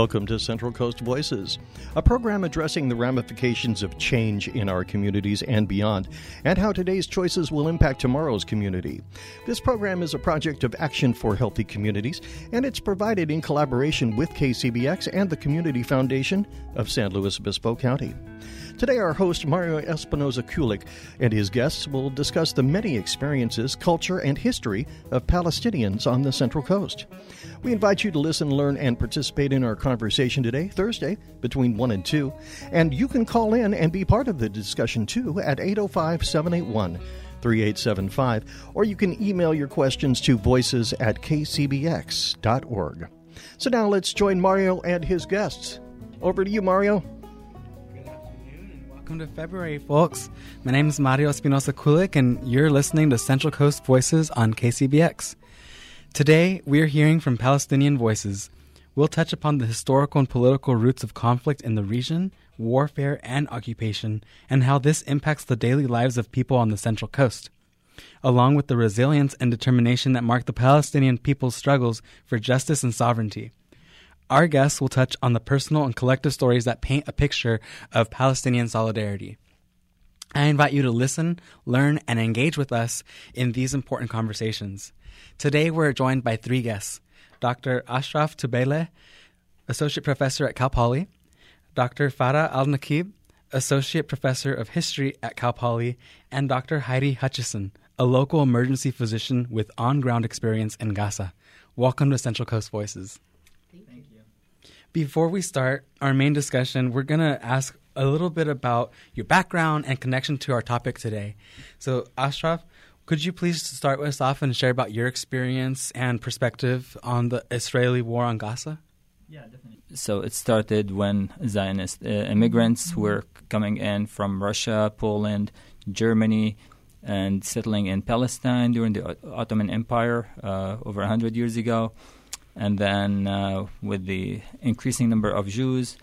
Welcome to Central Coast Voices, a program addressing the ramifications of change in our communities and beyond, and how today's choices will impact tomorrow's community. This program is a project of Action for Healthy Communities, and it's provided in collaboration with KCBX and the Community Foundation of San Luis Obispo County. Today, our host, Mario Espinoza Kulick, and his guests will discuss the many experiences, culture, and history of Palestinians on the Central Coast. We invite you to listen, learn, and participate in our conversation today, Thursday, between 1 and 2. And you can call in and be part of the discussion too at 805 781 3875, or you can email your questions to voices at kcbx.org. So now let's join Mario and his guests. Over to you, Mario. Welcome to February, folks. My name is Mario Espinoza Kulick, and you're listening to Central Coast Voices on KCBX. Today, we are hearing from Palestinian voices. We'll touch upon the historical and political roots of conflict in the region, warfare, and occupation, and how this impacts the daily lives of people on the Central Coast, along with the resilience and determination that mark the Palestinian people's struggles for justice and sovereignty. Our guests will touch on the personal and collective stories that paint a picture of Palestinian solidarity. I invite you to listen, learn, and engage with us in these important conversations. Today, we're joined by three guests Dr. Ashraf Tubeileh, Associate Professor at Cal Poly, Dr. Farah Al Nakib, Associate Professor of History at Cal Poly, and Dr. Heidi Hutchison, a local emergency physician with on ground experience in Gaza. Welcome to Central Coast Voices. Before we start our main discussion, we're going to ask a little bit about your background and connection to our topic today. So, Ashraf, could you please start us off and share about your experience and perspective on the Israeli war on Gaza? Yeah, definitely. So it started when Zionist uh, immigrants were coming in from Russia, Poland, Germany, and settling in Palestine during the Ottoman Empire uh, over 100 years ago and then uh, with the increasing number of Jews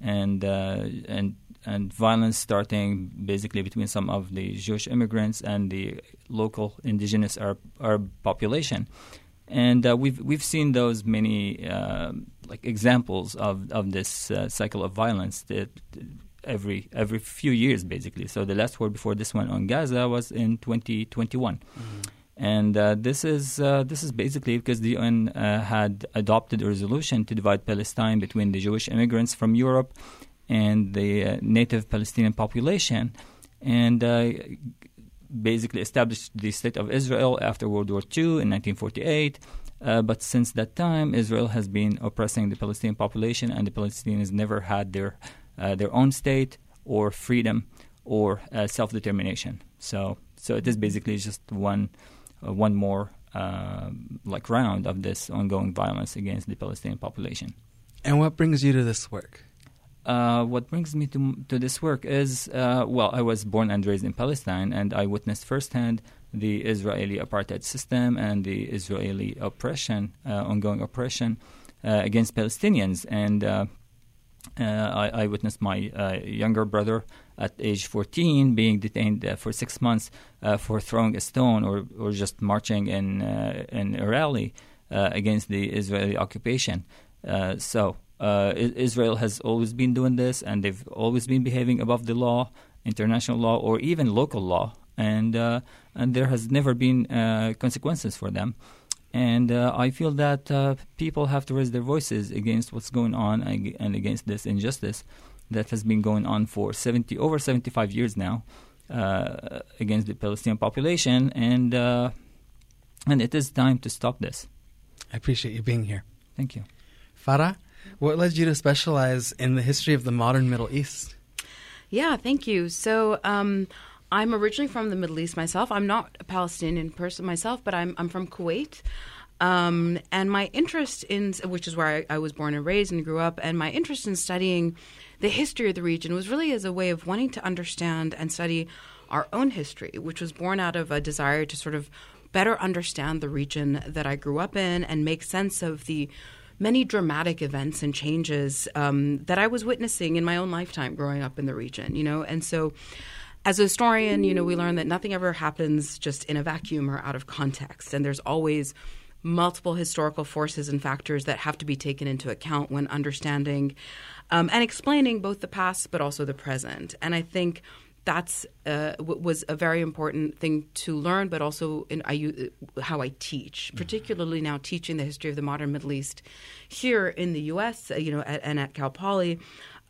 and uh, and and violence starting basically between some of the Jewish immigrants and the local indigenous Arab, Arab population, and uh, we've we've seen those many uh, like examples of of this uh, cycle of violence that every every few years basically. So the last war before this one on Gaza was in 2021. Mm-hmm and uh, this is uh, this is basically because the UN uh, had adopted a resolution to divide Palestine between the Jewish immigrants from Europe and the uh, native Palestinian population, and uh, basically established the state of Israel after World War II in 1948. Uh, but since that time, Israel has been oppressing the Palestinian population, and the Palestinians never had their their own state or freedom or self determination. So, so it is basically just one one more uh, like round of this ongoing violence against the Palestinian population. And what brings you to this work? Uh, what brings me to to this work is uh, well, I was born and raised in Palestine, and I witnessed firsthand the Israeli apartheid system and the Israeli oppression, uh, ongoing oppression uh, against Palestinians, and I, I, witnessed my younger brother at age 14 being detained uh, for six months uh, for throwing a stone or, or just marching in, uh, in a rally against the Israeli occupation. So Israel has always been doing this, and they've always been behaving above the law, international law, or even local law, and and there has never been consequences for them. And uh, I feel that uh, people have to raise their voices against what's going on and against this injustice that has been going on for 70 over 75 years now uh, against the Palestinian population, and uh, and it is time to stop this. I appreciate you being here. Thank you, Farah. What led you to specialize in the history of the modern Middle East? Yeah, thank you. So. Um, I'm originally from the Middle East myself. I'm not a Palestinian person myself, but I'm I'm from Kuwait. Um, and my interest in, which is where I, I, was born and raised and grew up, and my interest in studying the history of the region was really as a way of wanting to understand and study our own history, which was born out of a desire to sort of better understand the region that I grew up in and make sense of the many dramatic events and changes um, that I was witnessing in my own lifetime growing up in the region, you know, and so as a historian, you know, we learn that nothing ever happens just in a vacuum or out of context, and there's always multiple historical forces and factors that have to be taken into account when understanding um, and explaining both the past but also the present. And I think that's uh, w- was a very important thing to learn, but also in I, how I teach, mm-hmm. particularly now teaching the history of the modern Middle East here in the U.S. Uh, you know, at, and at Cal Poly.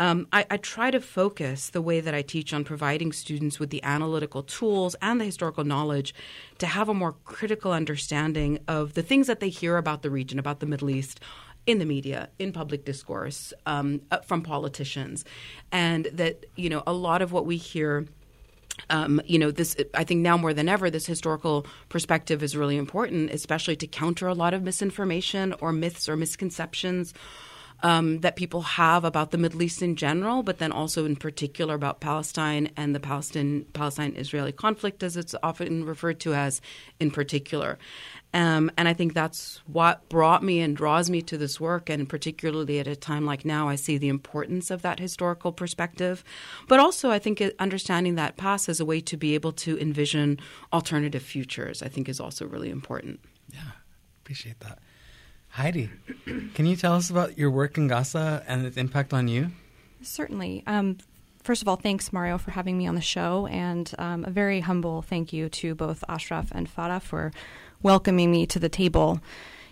Um, I, I, try to focus the way that I teach on providing students with the analytical tools and the historical knowledge to have a more critical understanding of the things that they hear about the region, about the Middle East, in the media, in public discourse, um, uh, from politicians, and that you know a lot of what we hear. Um, you know, this I think now more than ever, this historical perspective is really important, especially to counter a lot of misinformation or myths or misconceptions um, that people have about the Middle East in general, but then also in particular about Palestine and the Palestine Palestine Israeli conflict, as it's often referred to as, in particular. Um, and I think that's what brought me and draws me to this work. And particularly at a time like now, I see the importance of that historical perspective. But also, I think understanding that past as a way to be able to envision alternative futures, I think is also really important. Yeah, appreciate that. Heidi, can you tell us about your work in Gaza and its impact on you? Certainly. Um, first of all, thanks, Mario, for having me on the show, and um, a very humble thank you to both Ashraf and Farah for welcoming me to the table.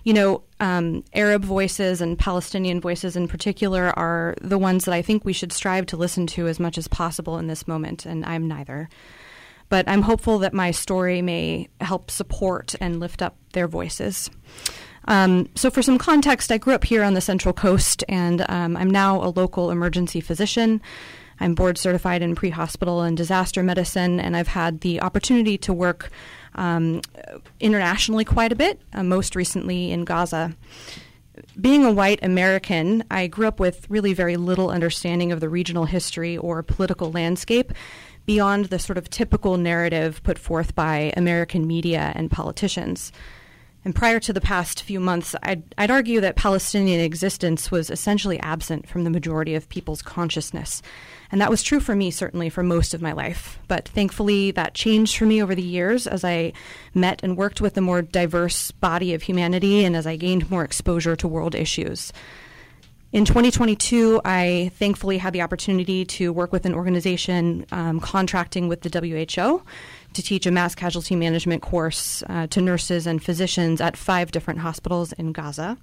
You know, um, Arab voices and Palestinian voices in particular are the ones that I think we should strive to listen to as much as possible in this moment, and I'm neither. But I'm hopeful that my story may help support and lift up their voices. Um, so, for some context, I grew up here on the Central Coast, and um, I'm now a local emergency physician. I'm board certified in pre hospital and disaster medicine, and I've had the opportunity to work um, internationally quite a bit, uh, most recently in Gaza. Being a white American, I grew up with really very little understanding of the regional history or political landscape beyond the sort of typical narrative put forth by American media and politicians. And prior to the past few months, I'd, I'd, argue that Palestinian existence was essentially absent from the majority of people's consciousness. And that was true for me, certainly, for most of my life. But thankfully, that changed for me over the years as I met and worked with a more diverse body of humanity and as I gained more exposure to world issues. In 2022, I thankfully had the opportunity to work with an organization um, contracting with the WHO to teach a mass casualty management course uh, to nurses and physicians at five different hospitals in Gaza.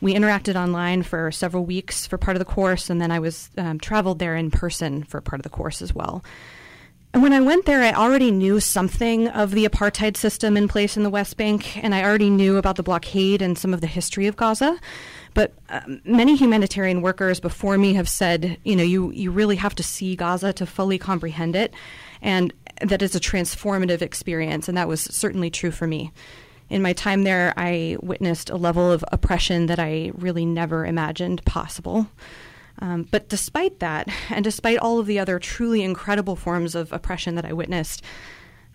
We interacted online for several weeks for part of the course, and then I was um, traveled there in person for part of the course as well. And when I went there, I already knew something of the apartheid system in place in the West Bank, and I already knew about the blockade and some of the history of Gaza. But uh, many humanitarian workers before me have said, you know, you, you really have to see Gaza to fully comprehend it. And that is a transformative experience, and that was certainly true for me. In my time there, I witnessed a level of oppression that I really never imagined possible. Um, but despite that, and despite all of the other truly incredible forms of oppression that I witnessed,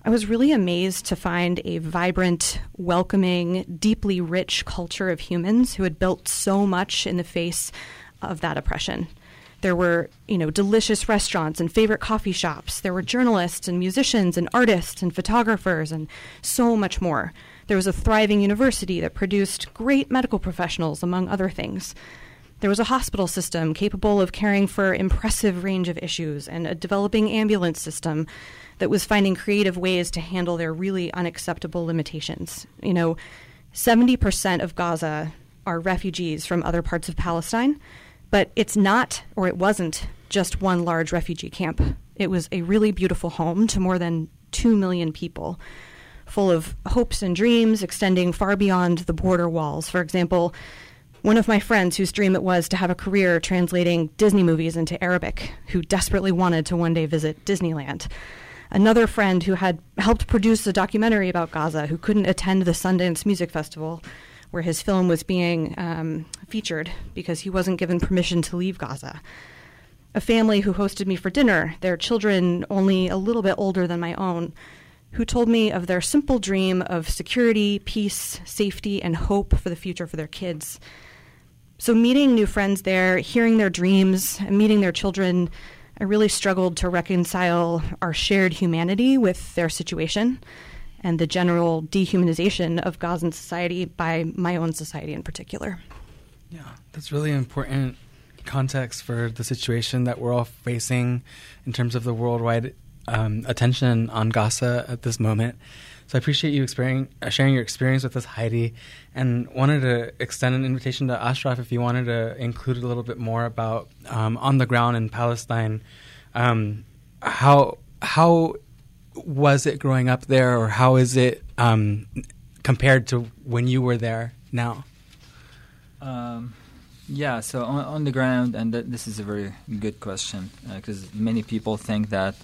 I was really amazed to find a vibrant, welcoming, deeply rich culture of humans who had built so much in the face of that oppression. There were, you know, delicious restaurants and favorite coffee shops. There were journalists and musicians and artists and photographers and so much more. There was a thriving university that produced great medical professionals, among other things. There was a hospital system capable of caring for impressive range of issues and a developing ambulance system that was finding creative ways to handle their really unacceptable limitations. You know, 70% of Gaza are refugees from other parts of Palestine, but it's not, or it wasn't, just one large refugee camp. It was a really beautiful home to more than 2 million people, full of hopes and dreams extending far beyond the border walls. For example, one of my friends whose dream it was to have a career translating Disney movies into Arabic, who desperately wanted to one day visit Disneyland. Another friend who had helped produce a documentary about Gaza, who couldn't attend the Sundance Music Festival, where his film was being um, featured because he wasn't given permission to leave Gaza. A family who hosted me for dinner, their children only a little bit older than my own, who told me of their simple dream of security, peace, safety, and hope for the future for their kids. So, meeting new friends there, hearing their dreams, and meeting their children, I really struggled to reconcile our shared humanity with their situation and the general dehumanization of Gazan society by my own society in particular. Yeah, that's really important context for the situation that we're all facing in terms of the worldwide um, attention on Gaza at this moment. So I appreciate you uh, sharing your experience with us, Heidi, and wanted to extend an invitation to Ashraf if you wanted to include a little bit more about um, on the ground in Palestine. Um, how how was it growing up there, or how is it um, compared to when you were there now? Um, yeah, so on, on, the ground, and th- this is a very good question because uh, many people think that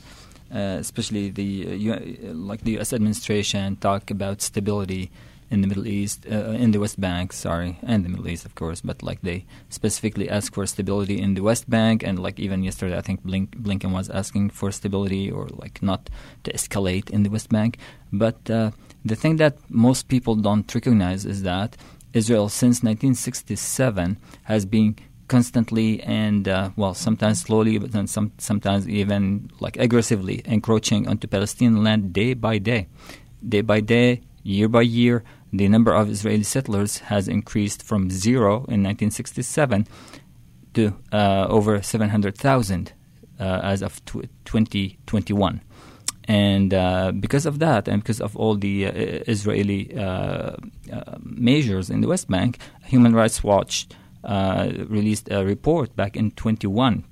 uh, especially the uh, uh, like the U.S. administration talk about stability in the Middle East, uh, in the West Bank, sorry, and the Middle East, of course, but like they specifically ask for stability in the West Bank, and like even yesterday, I think Blink, Blinken was asking for stability or like not to escalate in the West Bank. But uh, the thing that most people don't recognize is that Israel, since 1967, has been constantly and uh, well sometimes slowly but then some, sometimes even like aggressively encroaching onto Palestinian land day by day day by day year by year the number of Israeli settlers has increased from zero in 1967 to uh, over 700,000 uh, as of tw- 2021 and uh, because of that, and because of all the uh, Israeli uh, uh measures in the West Bank, Human Rights Watch released a report back in 21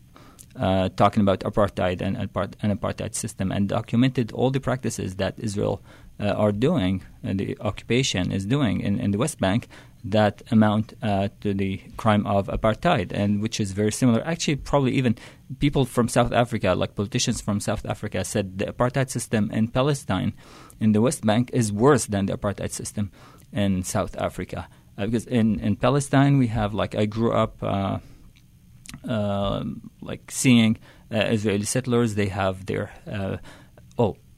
uh, talking about apartheid and, apartheid system and documented all the practices that Israel uh, are doing and the occupation is doing in, in the West Bank that amount uh, to the crime of apartheid and which is very similar. Actually probably even people from South Africa like politicians from South Africa said the apartheid system in Palestine in the West Bank is worse than the apartheid system in South Africa. Uh, because in, in Palestine we have like I grew up uh, like seeing uh, Israeli settlers. They have their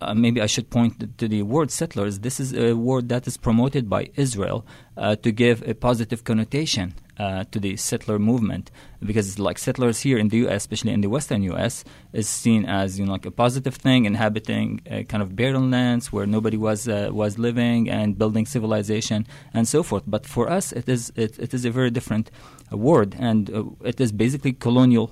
uh, uh, maybe I should point to the word settlers. This is a word that is promoted by Israel uh, to give a positive connotation uh, to the settler movement because like settlers here in the U.S., especially in the Western U.S., is seen as you know like a positive thing, inhabiting uh, kind of barren lands where nobody was uh, was living and building civilization and so forth. But for us, it is it, it is a very different uh, word, and uh, it is basically colonial.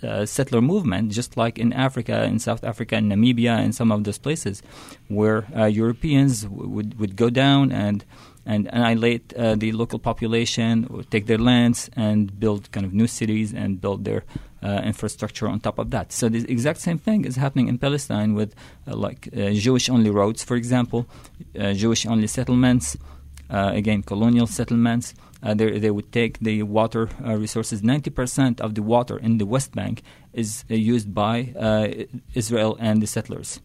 Uh, settler movement, just like in Africa, in South Africa, in Namibia, and some of those places, where uh, Europeans w- would would go down and and annihilate uh, the local population, take their lands, and build kind of new cities and build their uh, infrastructure on top of that. So the exact same thing is happening in Palestine with uh, like Jewish-only roads, for example, Jewish-only settlements, again colonial settlements uh, they, they would take the water uh, resources. 90% of the water in the West Bank is uh, used by uh, Israel and the settlers.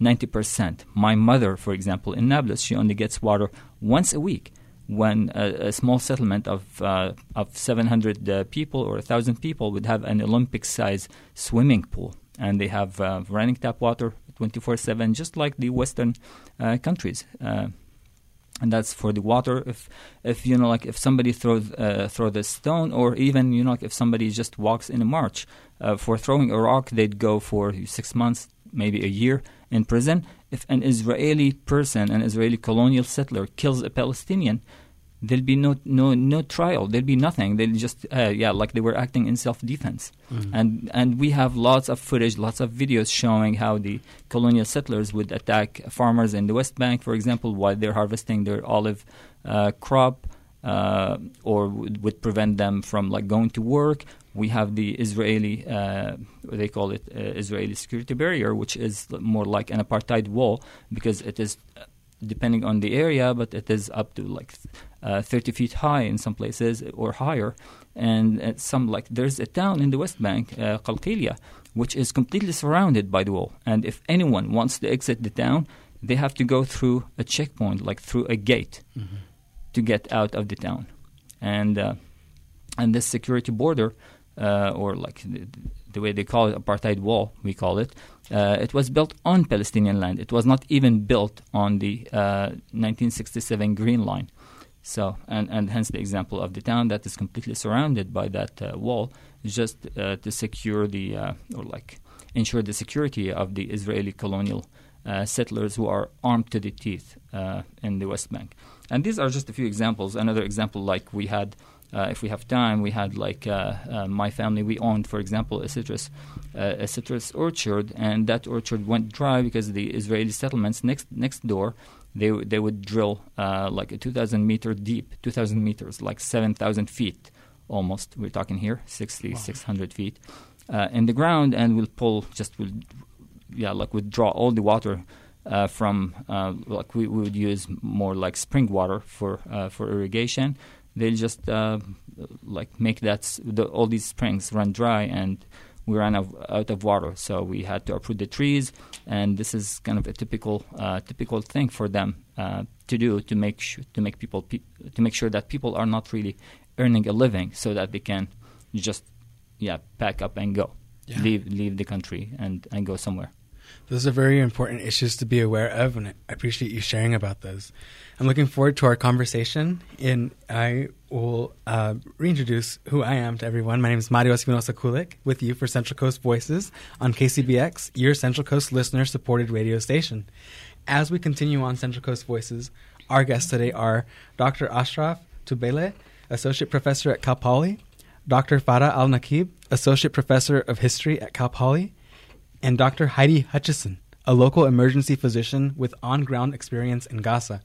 90%. My mother, for example, in Nablus, she only gets water once a week when a, a small settlement of, uh, of 700 uh, people or 1,000 people would have an Olympic size swimming pool. And they have running tap water 24 7, just like the Western countries and that's for the water. If if you know like if somebody throws uh, throw the stone or even you know like if somebody just walks in a march uh, for throwing a rock they'd go for six months maybe a year in prison. If an israeli person an israeli colonial settler kills a palestinian there'll be no no no trial. There'll be nothing. They'll just uh, yeah, like they were acting in self defense. Mm-hmm. And and we have lots of footage, lots of videos showing how the colonial settlers would attack farmers in the West Bank, for example, while they're harvesting their olive uh, crop. Uh, or would, would, prevent them from like going to work. We have the Israeli, uh, they call it uh, Israeli security barrier, which is more like an apartheid wall because it is depending on the area, but it is up to like uh, 30 feet high in some places or higher. And uh, some like there's a town in the West Bank, uh, Qalqilia, which is completely surrounded by the wall. And if anyone wants to exit the town, they have to go through a checkpoint, like through a gate, mm-hmm. to get out of the town. And uh, and this security border, uh, or like the, the, way they call it, apartheid wall, we call it. Uh, it was built on Palestinian land. It was not even built on the 1967 Green Line. So, and, and hence the example of the town that is completely surrounded by that uh, wall, just uh, to secure the, uh, or like ensure the security of the Israeli colonial uh, settlers who are armed to the teeth uh, in the West Bank. And these are just a few examples. Another example, like we had, uh, if we have time, we had like my family. We owned, for example, a citrus, a citrus orchard, and that orchard went dry because the Israeli settlements next next door. They they would drill like a 2,000 meter deep, 2,000 meters, like 7,000 feet almost. We're talking here, 60, wow. 600 feet in the ground, and we'll pull just we'll yeah, like withdraw all the water uh, from uh, like we, we, would use more like spring water for uh, for irrigation. They'll just uh, like make that the, all these springs run dry and we ran out, out, of water. So we had to uproot the trees, and this is kind of a typical uh, typical thing for them uh, to do to make sh- to make people pe- to make sure that people are not really earning a living, so that they can just yeah pack up and go, yeah. leave leave the country and and go somewhere. Those are very important issues to be aware of, and I appreciate you sharing about those. I'm looking forward to our conversation, and I will uh, reintroduce who I am to everyone. My name is Mario Espinoza Kulick, with you for Central Coast Voices on KCBX, your Central Coast listener supported radio station. As we continue on Central Coast Voices, our guests today are Dr. Ashraf Tubeileh, Associate Professor at Cal Poly, Dr. Farah Al Nakib, Associate Professor of History at Cal Poly, and Dr. Heidi Hutchison, a local emergency physician with on ground experience in Gaza.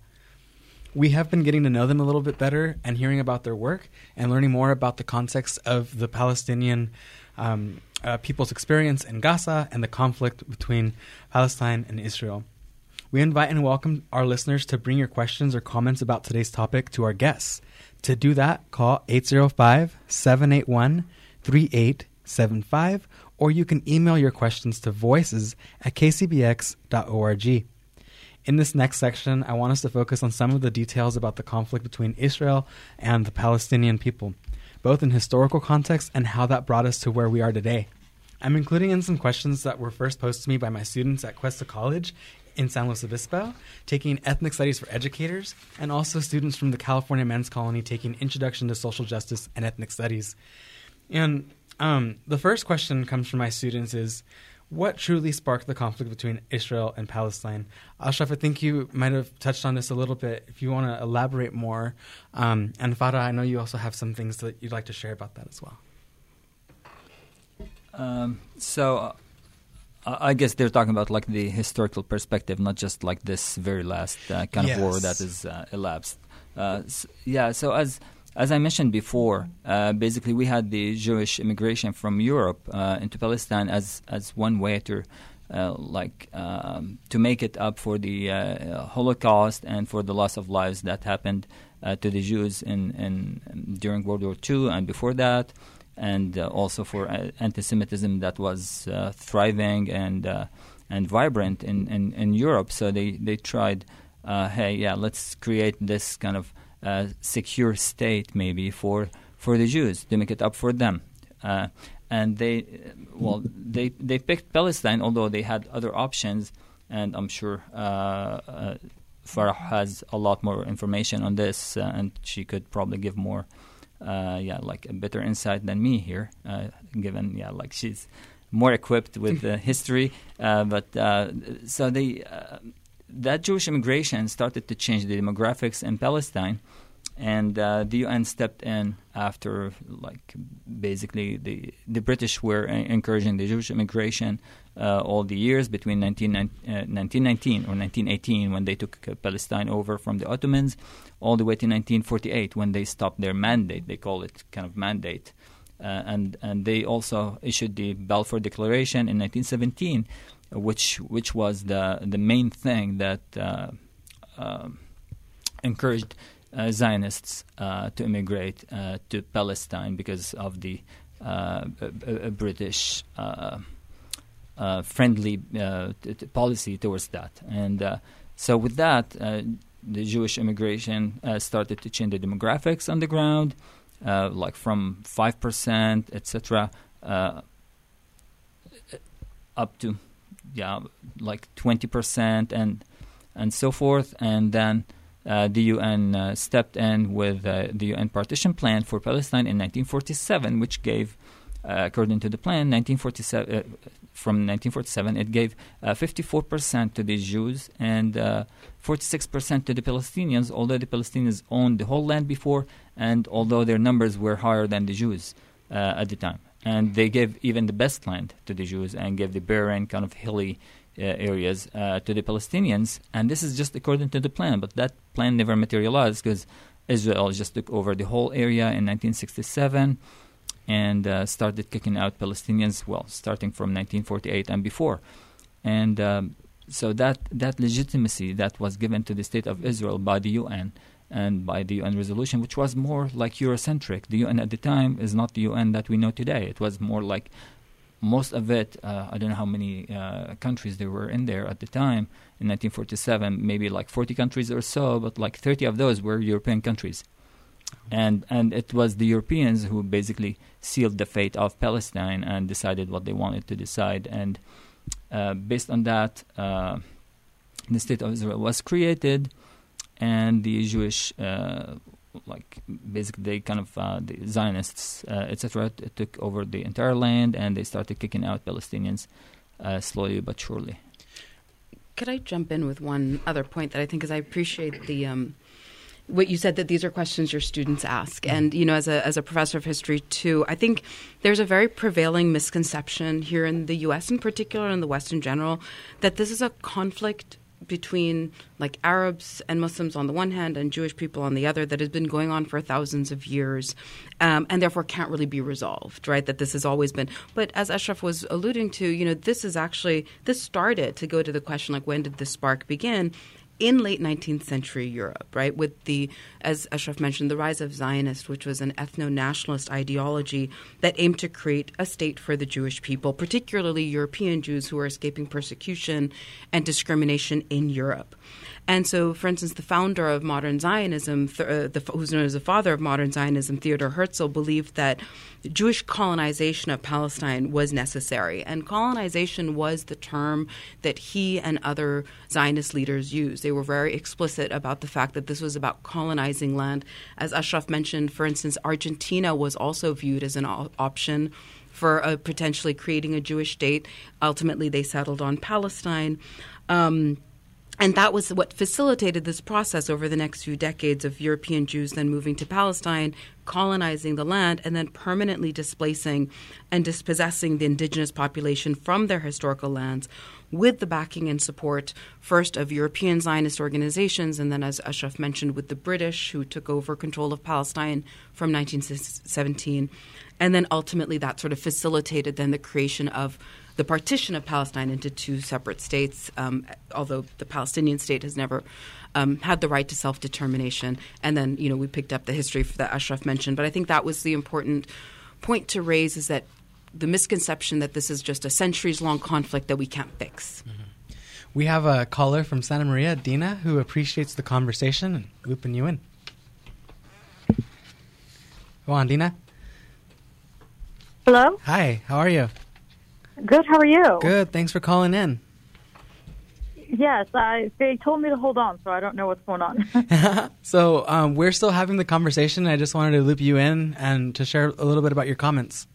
We have been getting to know them a little bit better and hearing about their work and learning more about the context of the Palestinian um, uh, people's experience in Gaza and the conflict between Palestine and Israel. We invite and welcome our listeners to bring your questions or comments about today's topic to our guests. To do that, call 805 781 3875 or you can email your questions to voices at kcbx.org. In this next section, I want us to focus on some of the details about the conflict between Israel and the Palestinian people, both in historical context and how that brought us to where we are today. I'm including in some questions that were first posed to me by my students at Cuesta College in San Luis Obispo, taking ethnic studies for educators, and also students from the California Men's Colony taking Introduction to Social Justice and Ethnic Studies. And um, the first question comes from my students is what truly sparked the conflict between Israel and Palestine? Ashraf, I think you might have touched on this a little bit. If you want to elaborate more, um, and Farah, I know you also have some things that you'd like to share about that as well. Um, so, uh, I guess they're talking about like the historical perspective, not just like this very last uh, kind yes. of war that is uh, elapsed. Uh, yeah. So as as I mentioned before, uh, basically we had the Jewish immigration from Europe uh, into Palestine as as one way to uh, like um, to make it up for the uh, Holocaust and for the loss of lives that happened uh, to the Jews in, in during World War II and before that, and uh, also for anti-Semitism that was thriving and and vibrant in, in, in Europe. So they they tried, hey, yeah, let's create this kind of uh, secure state maybe for for the Jews to make it up for them. Uh, and they, well, they they picked Palestine, although they had other options. And I'm sure uh, uh Farah has a lot more information on this, uh, and she could probably give more, uh, yeah, like a better insight than me here, given yeah, like she's more equipped with the history. but so they that Jewish immigration started to change the demographics in Palestine, and uh, the UN stepped in after, like, basically the the British were encouraging the Jewish immigration uh, all the years between 19, uh, 1919 or 1918 when they took uh, Palestine over from the Ottomans, all the way to 1948 when they stopped their mandate. They call it kind of mandate. Uh, and and they also issued the Balfour Declaration in 1917, which which was the the main thing that uh, uh, encouraged uh, Zionists uh, to immigrate uh, to Palestine because of the British friendly t- t- policy towards that. And so with that, the Jewish immigration started to change the demographics on the ground, like from five percent, etc., up to yeah, like 20% and and so forth. And then uh, the UN uh, stepped in with uh, the UN partition plan for Palestine in 1947, which gave uh, according to the plan, 1947, uh, from 1947, it gave uh, 54% to the Jews and 46% to the Palestinians, although the Palestinians owned the whole land before, and although their numbers were higher than the Jews at the time. And they gave even the best land to the Jews and gave the barren, kind of hilly uh, areas uh, to the Palestinians, and this is just according to the plan. But that plan never materialized because Israel just took over the whole area in 1967 and uh, started kicking out Palestinians. Well, starting from 1948 and before, and um, so that that legitimacy that was given to the state of Israel by the UN and by the UN resolution, which was more like Eurocentric. The UN at the time is not the UN that we know today. It was more like most of it, uh, I don't know how many uh, countries there were in there at the time in 1947, maybe like 40 countries or so, but like 30 of those were European countries. And, and it was the Europeans who basically sealed the fate of Palestine and decided what they wanted to decide. And uh, based on that, uh, the State of Israel was created, and the Jewish uh, like basically they kind of uh, the Zionists uh, etc. took over the entire land and they started kicking out Palestinians uh, slowly but surely. Could I jump in with one other point that I think is I appreciate the um, what you said that these are questions your students ask mm-hmm. and you know as a as a professor of history too i think there's a very prevailing misconception here in the US in particular and the west in general that this is a conflict between like Arabs and Muslims on the one hand and Jewish people on the other that has been going on for thousands of years um, and therefore can't really be resolved, right? That this has always been. But as Ashraf was alluding to, you know, this is actually, this started to go to the question like when did this spark begin? In late 19th century Europe, right, with the, as Ashraf mentioned, the rise of Zionist, which was an ethno nationalist ideology that aimed to create a state for the Jewish people, particularly European Jews who were escaping persecution and discrimination in Europe. And so, for instance, the founder of modern Zionism, uh, the, who's known as the father of modern Zionism, Theodor Herzl, believed that Jewish colonization of Palestine was necessary. And colonization was the term that he and other Zionist leaders used. They were very explicit about the fact that this was about colonizing land. As Ashraf mentioned, for instance, Argentina was also viewed as an option for uh, potentially creating a Jewish state. Ultimately, they settled on Palestine. Um, and that was what facilitated this process over the next few decades of European Jews then moving to Palestine, colonizing the land, and then permanently displacing and dispossessing the indigenous population from their historical lands with the backing and support first of European Zionist organizations, and then, as Ashraf mentioned, with the British who took over control of Palestine from 1917. And then ultimately, that sort of facilitated then the creation of the partition of Palestine into two separate states, um, although the Palestinian state has never um, had the right to self determination. And then, you know, we picked up the history that Ashraf mentioned. But I think that was the important point to raise is that the misconception that this is just a centuries long conflict that we can't fix. Mm-hmm. We have a caller from Santa Maria, Dina, who appreciates the conversation and looping you in. Go on, Dina. Hello. Hi, how are you? Good. How are you? Good. Thanks for calling in. Yes, I, they told me to hold on, so I don't know what's going on. so um, we're still having the conversation. I just wanted to loop you in and to share a little bit about your comments.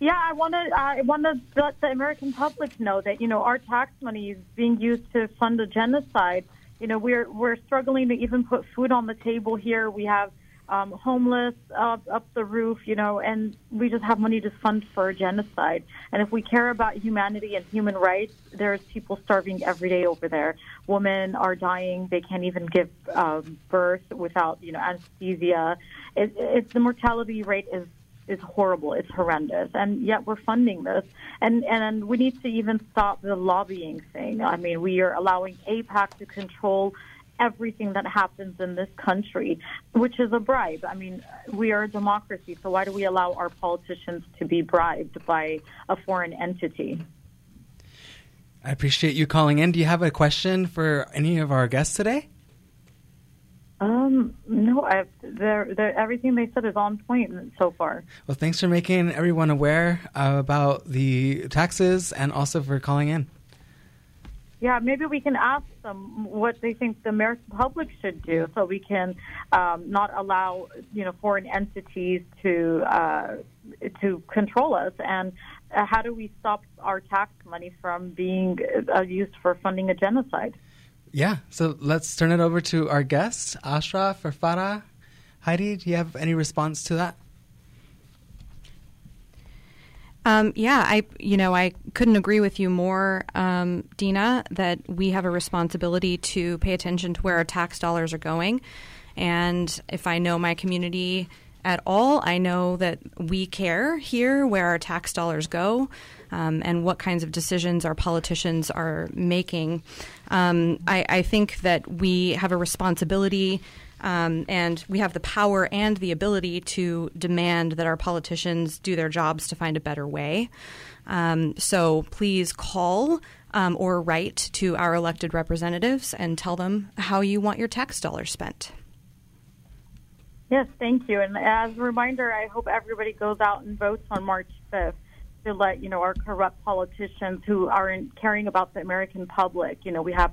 Yeah, I want to. I want to let the American public know that you know our tax money is being used to fund a genocide. You know, we're we're struggling to even put food on the table here. We have um, homeless up, up the roof, you know, and we just have money to fund for genocide. And if we care about humanity and human rights, there's people starving every day over there. Women are dying; they can't even give um, birth without, you know, anesthesia. It, it, the mortality rate is is horrible. It's horrendous, and yet we're funding this. And and we need to even stop the lobbying thing. I mean, we are allowing AIPAC to control everything that happens in this country, which is a bribe. I mean, we are a democracy, so why do we allow our politicians to be bribed by a foreign entity? I appreciate you calling in. Do you have a question for any of our guests today? Um, no, I've, they're, they're, everything they said is on point so far. Well, thanks for making everyone aware about the taxes and also for calling in. Yeah, maybe we can ask them what they think the American public should do, so we can um, not allow you know foreign entities to uh, to control us. And uh, how do we stop our tax money from being uh, used for funding a genocide? Yeah, so let's turn it over to our guests, Ashraf or Farah. Heidi, do you have any response to that? Um, yeah, I you know I couldn't agree with you more, um, Dina. That we have a responsibility to pay attention to where our tax dollars are going, and if I know my community at all, I know that we care here where our tax dollars go. Um, and what kinds of decisions our politicians are making. Um, I, I think that we have a responsibility um, and we have the power and the ability to demand that our politicians do their jobs to find a better way. Um, so please call um, or write to our elected representatives and tell them how you want your tax dollars spent. Yes, thank you. And as a reminder, I hope everybody goes out and votes on March 5th to let you know our corrupt politicians who aren't caring about the American public. You know, we have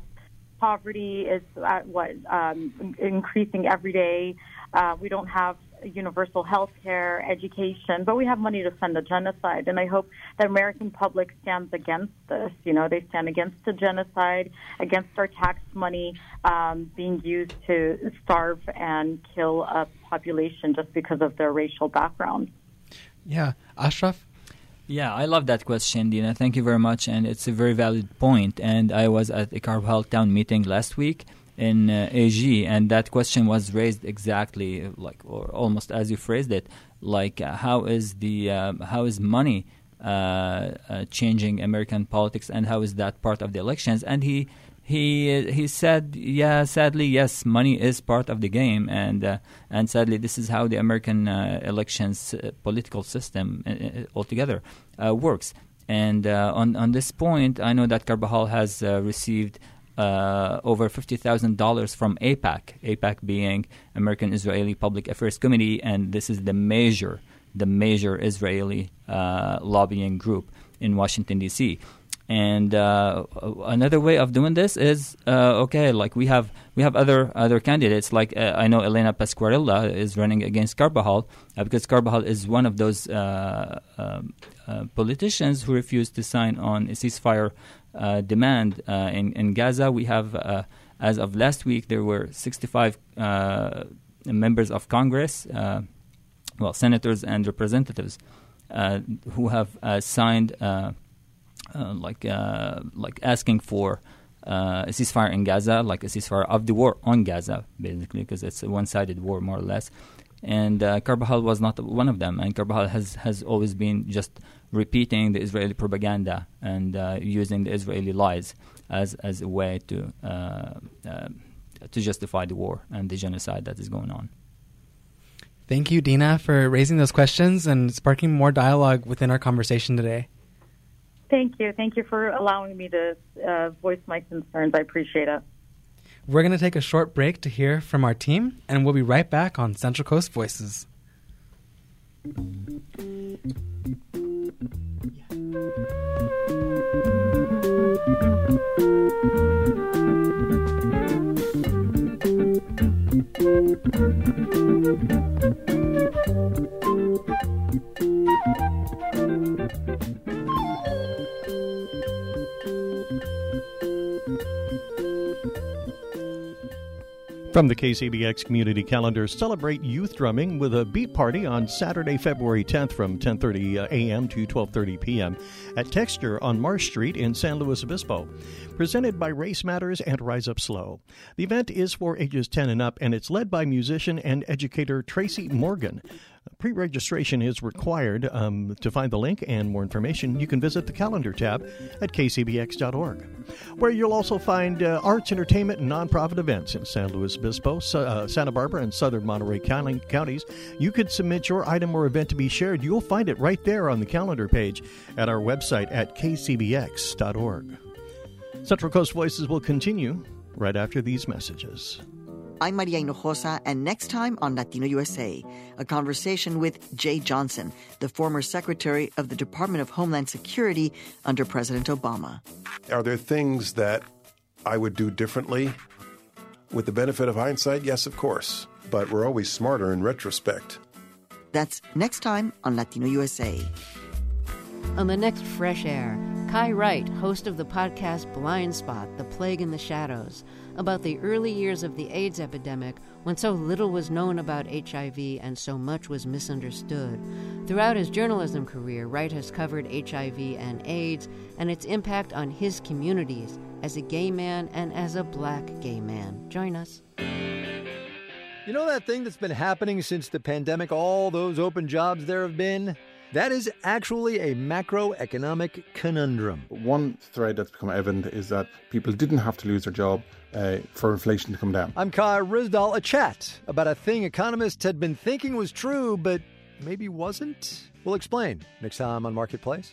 poverty is at what um, increasing every day. Uh, we don't have universal health care, education, but we have money to fund a genocide. And I hope the American public stands against this. You know, they stand against the genocide, against our tax money um, being used to starve and kill a population just because of their racial background. Yeah, Ashraf. Yeah, I love that question, Dina. Thank you very much, and it's a very valid point. And I was at a Carbajal town meeting last week in uh, AG, and that question was raised exactly like, or almost as you phrased it, like uh, how is the um, how is money uh, uh, changing American politics, and how is that part of the elections? And he he he said, yeah, sadly, yes, money is part of the game, and uh, and sadly, this is how the American uh, elections uh, political system uh, uh, altogether uh, works. And on on this point, I know that Carbajal has received. over fifty thousand dollars from AIPAC, AIPAC being American Israeli Public Affairs Committee, and this is the major, the major Israeli lobbying group in Washington D.C. And uh, another way of doing this is uh, okay, like we have we have other other candidates. Like uh, I know Elena Pasquarella is running against Carbajal uh, because Carbajal is one of those uh, um, uh, politicians who refused to sign on a ceasefire demand in in Gaza. We have, as of last week, there were 65 members of Congress, well, senators and representatives, who have signed. Uh, like uh, like asking for uh, a ceasefire in Gaza, like a ceasefire of the war on Gaza, basically, because it's a one-sided war more or less. And uh, was not one of them. And Carbajal has has always been just repeating the Israeli propaganda and uh, using the Israeli lies as as a way to to justify the war and the genocide that is going on. Thank you, Dina, for raising those questions and sparking more dialogue within our conversation today. Thank you. Thank you for allowing me to uh, voice my concerns. I appreciate it. We're going to take a short break to hear from our team, and we'll be right back on Central Coast Voices. From the KCBX Community Calendar, celebrate youth drumming with a beat party on Saturday, February 10th from 10:30 uh, a.m. to 12:30 p.m. at Texture on Marsh Street in San Luis Obispo. Presented by Race Matters and Rise Up Slow. The event is for ages 10 and up and it's led by musician and educator Tracy Morgan. Pre registration is required. Um, to find the link and more information, you can visit the calendar tab at kcbx.org, where you'll also find uh, arts, entertainment, and nonprofit events in San Luis Obispo, uh, Santa Barbara, and southern Monterey County, counties. You could submit your item or event to be shared. You'll find it right there on the calendar page at our website at kcbx.org. Central Coast Voices will continue right after these messages. I'm Maria Hinojosa, and next time on Latino USA, a conversation with Jeh Johnson, the former Secretary of the Department of Homeland Security under President Obama. Are there things that I would do differently? With the benefit of hindsight, yes, of course. But we're always smarter in retrospect. That's next time on Latino USA. On the next Fresh Air, Kai Wright, host of the podcast Blind Spot The Plague in the Shadows, about the early years of the AIDS epidemic when so little was known about HIV and so much was misunderstood. Throughout his journalism career, Wright has covered HIV and AIDS and its impact on his communities as a gay man and as a black gay man. Join us. You know that thing that's been happening since the pandemic, all those open jobs there have been? That is actually a macroeconomic conundrum. One thread that's become evident is that people didn't have to lose their job uh, for inflation to come down. I'm Kai Ryssdal, a chat about a thing economists had been thinking was true, but maybe wasn't. We'll explain next time on Marketplace.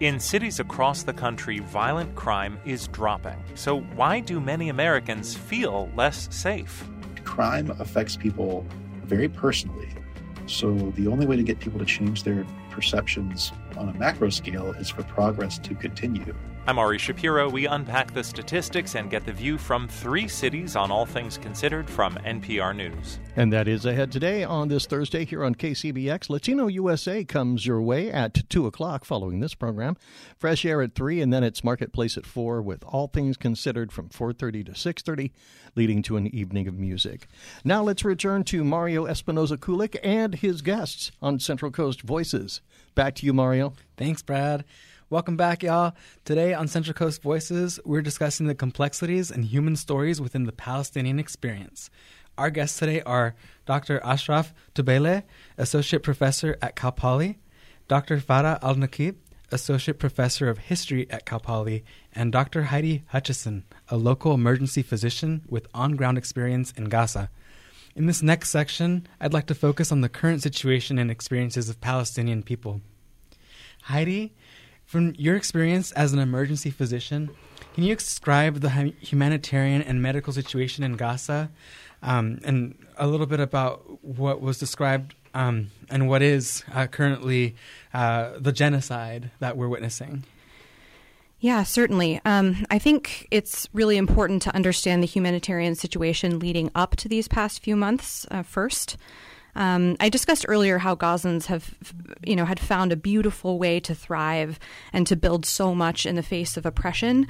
In cities across the country, violent crime is dropping. So, why do many Americans feel less safe? Crime affects people very personally. So, the only way to get people to change their perceptions on a macro scale is for progress to continue. I'm Ari Shapiro. We unpack the statistics and get the view from three cities on all things considered from NPR News. And that is ahead today on this Thursday here on KCBX. Latino USA comes your way at 2 o'clock following this program. Fresh Air at 3, and then it's Marketplace at 4 with all things considered from 4.30 to 6.30, leading to an evening of music. Now let's return to Mario Espinoza Kulick and his guests on Central Coast Voices. Back to you, Mario. Thanks, Brad. Welcome back, y'all. Today on Central Coast Voices, we're discussing the complexities and human stories within the Palestinian experience. Our guests today are Dr. Ashraf Tubeileh, Associate Professor at Cal Poly, Dr. Farah Al Nakib, Associate Professor of History at Cal Poly, and Dr. Heidi Hutchison, a local emergency physician with on ground experience in Gaza. In this next section, I'd like to focus on the current situation and experiences of Palestinian people. Heidi, from your experience as an emergency physician, can you describe the humanitarian and medical situation in Gaza um, and a little bit about what was described um, and what is uh, currently uh, the genocide that we're witnessing? Yeah, certainly. Um, I think it's really important to understand the humanitarian situation leading up to these past few months uh, first. Um, I discussed earlier how Gazans have, you know, had found a beautiful way to thrive and to build so much in the face of oppression.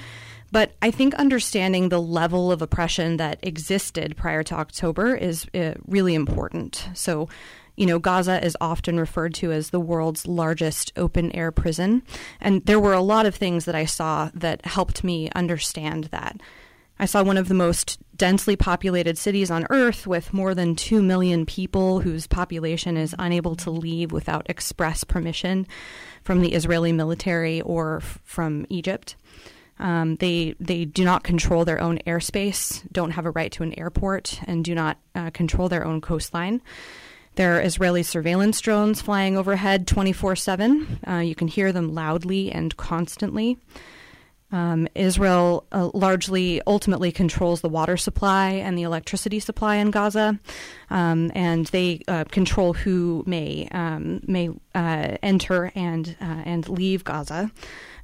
But I think understanding the level of oppression that existed prior to October is uh, really important. So, you know, Gaza is often referred to as the world's largest open air prison. And there were a lot of things that I saw that helped me understand that. I saw one of the most densely populated cities on Earth with more than 2 million people whose population is unable to leave without express permission from the Israeli military or f- from Egypt. Um, they they do not control their own airspace, don't have a right to an airport, and do not uh, control their own coastline. There are Israeli surveillance drones flying overhead 24 uh, 7. You can hear them loudly and constantly. Um, Israel uh, largely ultimately controls the water supply and the electricity supply in Gaza, um, and they uh, control who may um, may uh, enter and uh, and leave Gaza.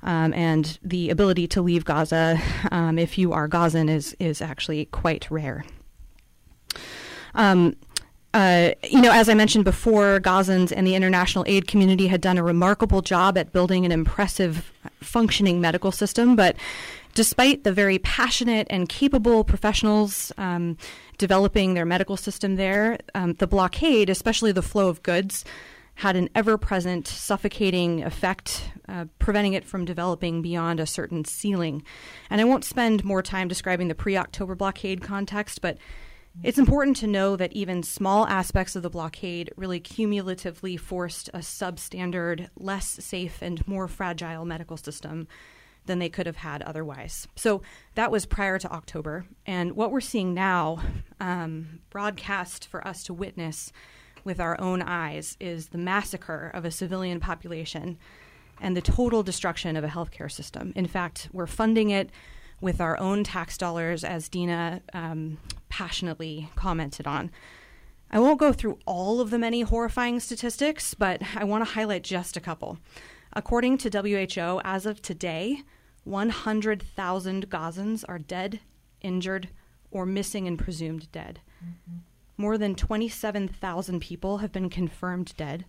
Um, and the ability to leave Gaza, um, if you are Gazan, is is actually quite rare. Um, uh, you know, as I mentioned before, Gazans and the international aid community had done a remarkable job at building an impressive functioning medical system. But despite the very passionate and capable professionals um, developing their medical system there, um, the blockade, especially the flow of goods, had an ever present suffocating effect, uh, preventing it from developing beyond a certain ceiling. And I won't spend more time describing the pre October blockade context, but it's important to know that even small aspects of the blockade really cumulatively forced a substandard, less safe, and more fragile medical system than they could have had otherwise. So that was prior to October. And what we're seeing now, um, broadcast for us to witness with our own eyes, is the massacre of a civilian population and the total destruction of a healthcare system. In fact, we're funding it with our own tax dollars, as Dina um, passionately commented on. I won't go through all of the many horrifying statistics, but I want to highlight just a couple. According to WHO, as of today, 100,000 Gazans are dead, injured, or missing and presumed dead. More than 27,000 people have been confirmed dead.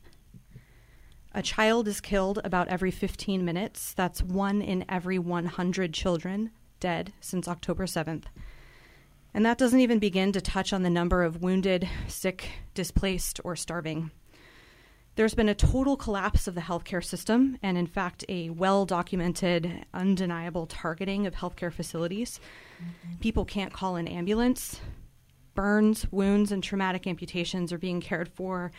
A child is killed about every 15 minutes. That's one in every 100 children dead since October 7th. And that doesn't even begin to touch on the number of wounded, sick, displaced, or starving. There's been a total collapse of the healthcare system, and in fact, a well documented, undeniable targeting of healthcare facilities. Mm-hmm. People can't call an ambulance. Burns, wounds, and traumatic amputations are being cared for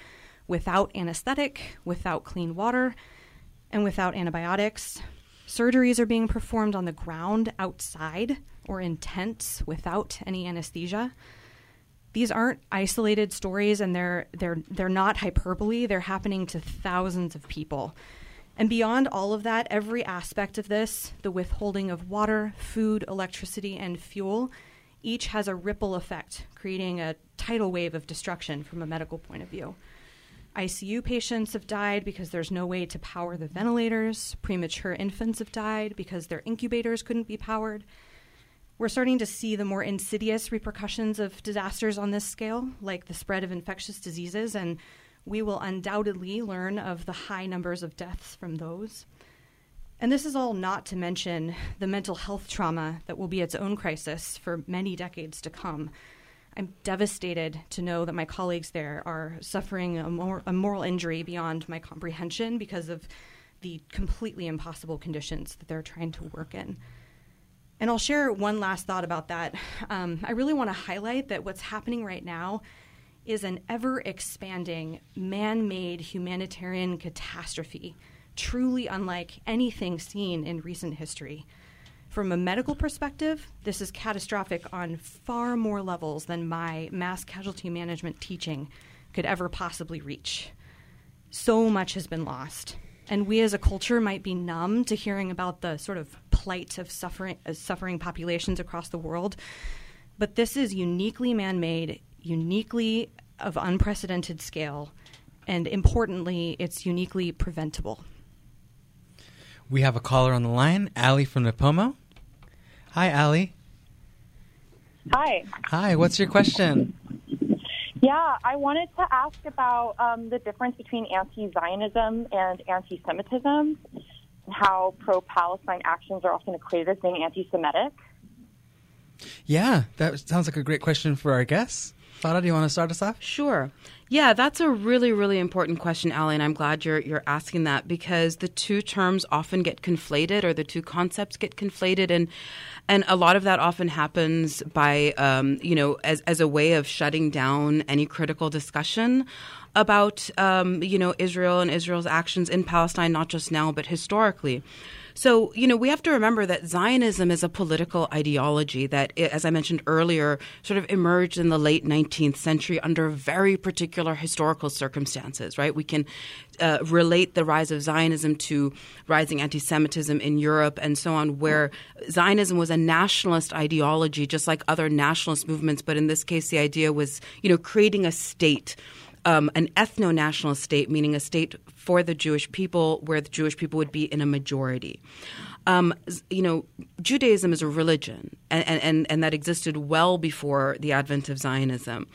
without anesthetic, without clean water, and without antibiotics. Surgeries are being performed on the ground outside or in tents without any anesthesia. These aren't isolated stories and they're they're they're not hyperbole. They're happening to thousands of people. And beyond all of that every aspect of this the withholding of water food electricity and fuel each has a ripple effect creating a tidal wave of destruction from a medical point of view ICU patients have died because there's no way to power the ventilators. Premature infants have died because their incubators couldn't be powered. We're starting to see the more insidious repercussions of disasters on this scale, like the spread of infectious diseases, and we will undoubtedly learn of the high numbers of deaths from those. And this is all not to mention the mental health trauma that will be its own crisis for many decades to come. I'm devastated to know that my colleagues there are suffering a, mor- a moral injury beyond my comprehension because of the completely impossible conditions that they're trying to work in. And I'll share one last thought about that. Um, I really want to highlight that what's happening right now is an ever expanding man made humanitarian catastrophe, truly unlike anything seen in recent history. From a medical perspective, this is catastrophic on far more levels than my mass casualty management teaching could ever possibly reach. So much has been lost. And we as a culture might be numb to hearing about the sort of plight of suffering uh, suffering populations across the world but this is uniquely man-made uniquely of unprecedented scale and importantly it's uniquely preventable. We have a caller on the line Allie from Nipomo hi Allie hi hi what's your question yeah, I wanted to ask about um, the difference between anti Zionism and anti Semitism, and how pro Palestine actions are often equated as being anti Semitic. Yeah, that sounds like a great question for our guests. Farah, do you want to start us off? Sure. Yeah, that's a really, really important question, Allie, and I'm glad you're you're asking that because the two terms often get conflated, or the two concepts get conflated, and and a lot of that often happens by um, you know as as a way of shutting down any critical discussion about um, you know Israel and Israel's actions in Palestine, not just now but historically. So, you know, we have to remember that Zionism is a political ideology that, as I mentioned earlier, sort of emerged in the late 19th century under very particular historical circumstances, right? We can uh, relate the rise of Zionism to rising anti Semitism in Europe and so on, where Zionism was a nationalist ideology, just like other nationalist movements. But in this case, the idea was, you know, creating a state um, an ethno national state, meaning a state for the Jewish people where the Jewish people would be in a majority. Um, you know, Judaism is a religion, and, and, and that existed well before the advent of Zionism.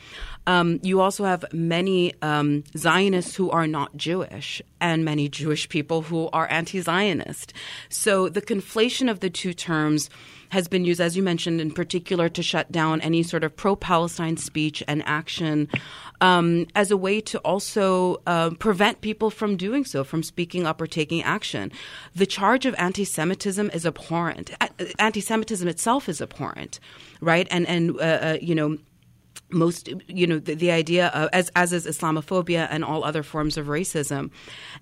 Um, you also have many um, Zionists who are not Jewish, and many Jewish people who are anti Zionist. So the conflation of the two terms has been used, as you mentioned, in particular to shut down any sort of pro Palestine speech and action um, as a way to also uh, prevent people from doing so, from speaking up or taking action. The charge of anti Semitism is abhorrent. Anti Semitism itself is abhorrent, right? And, and uh, uh, you know, most you know the, the idea of, as as is Islamophobia and all other forms of racism,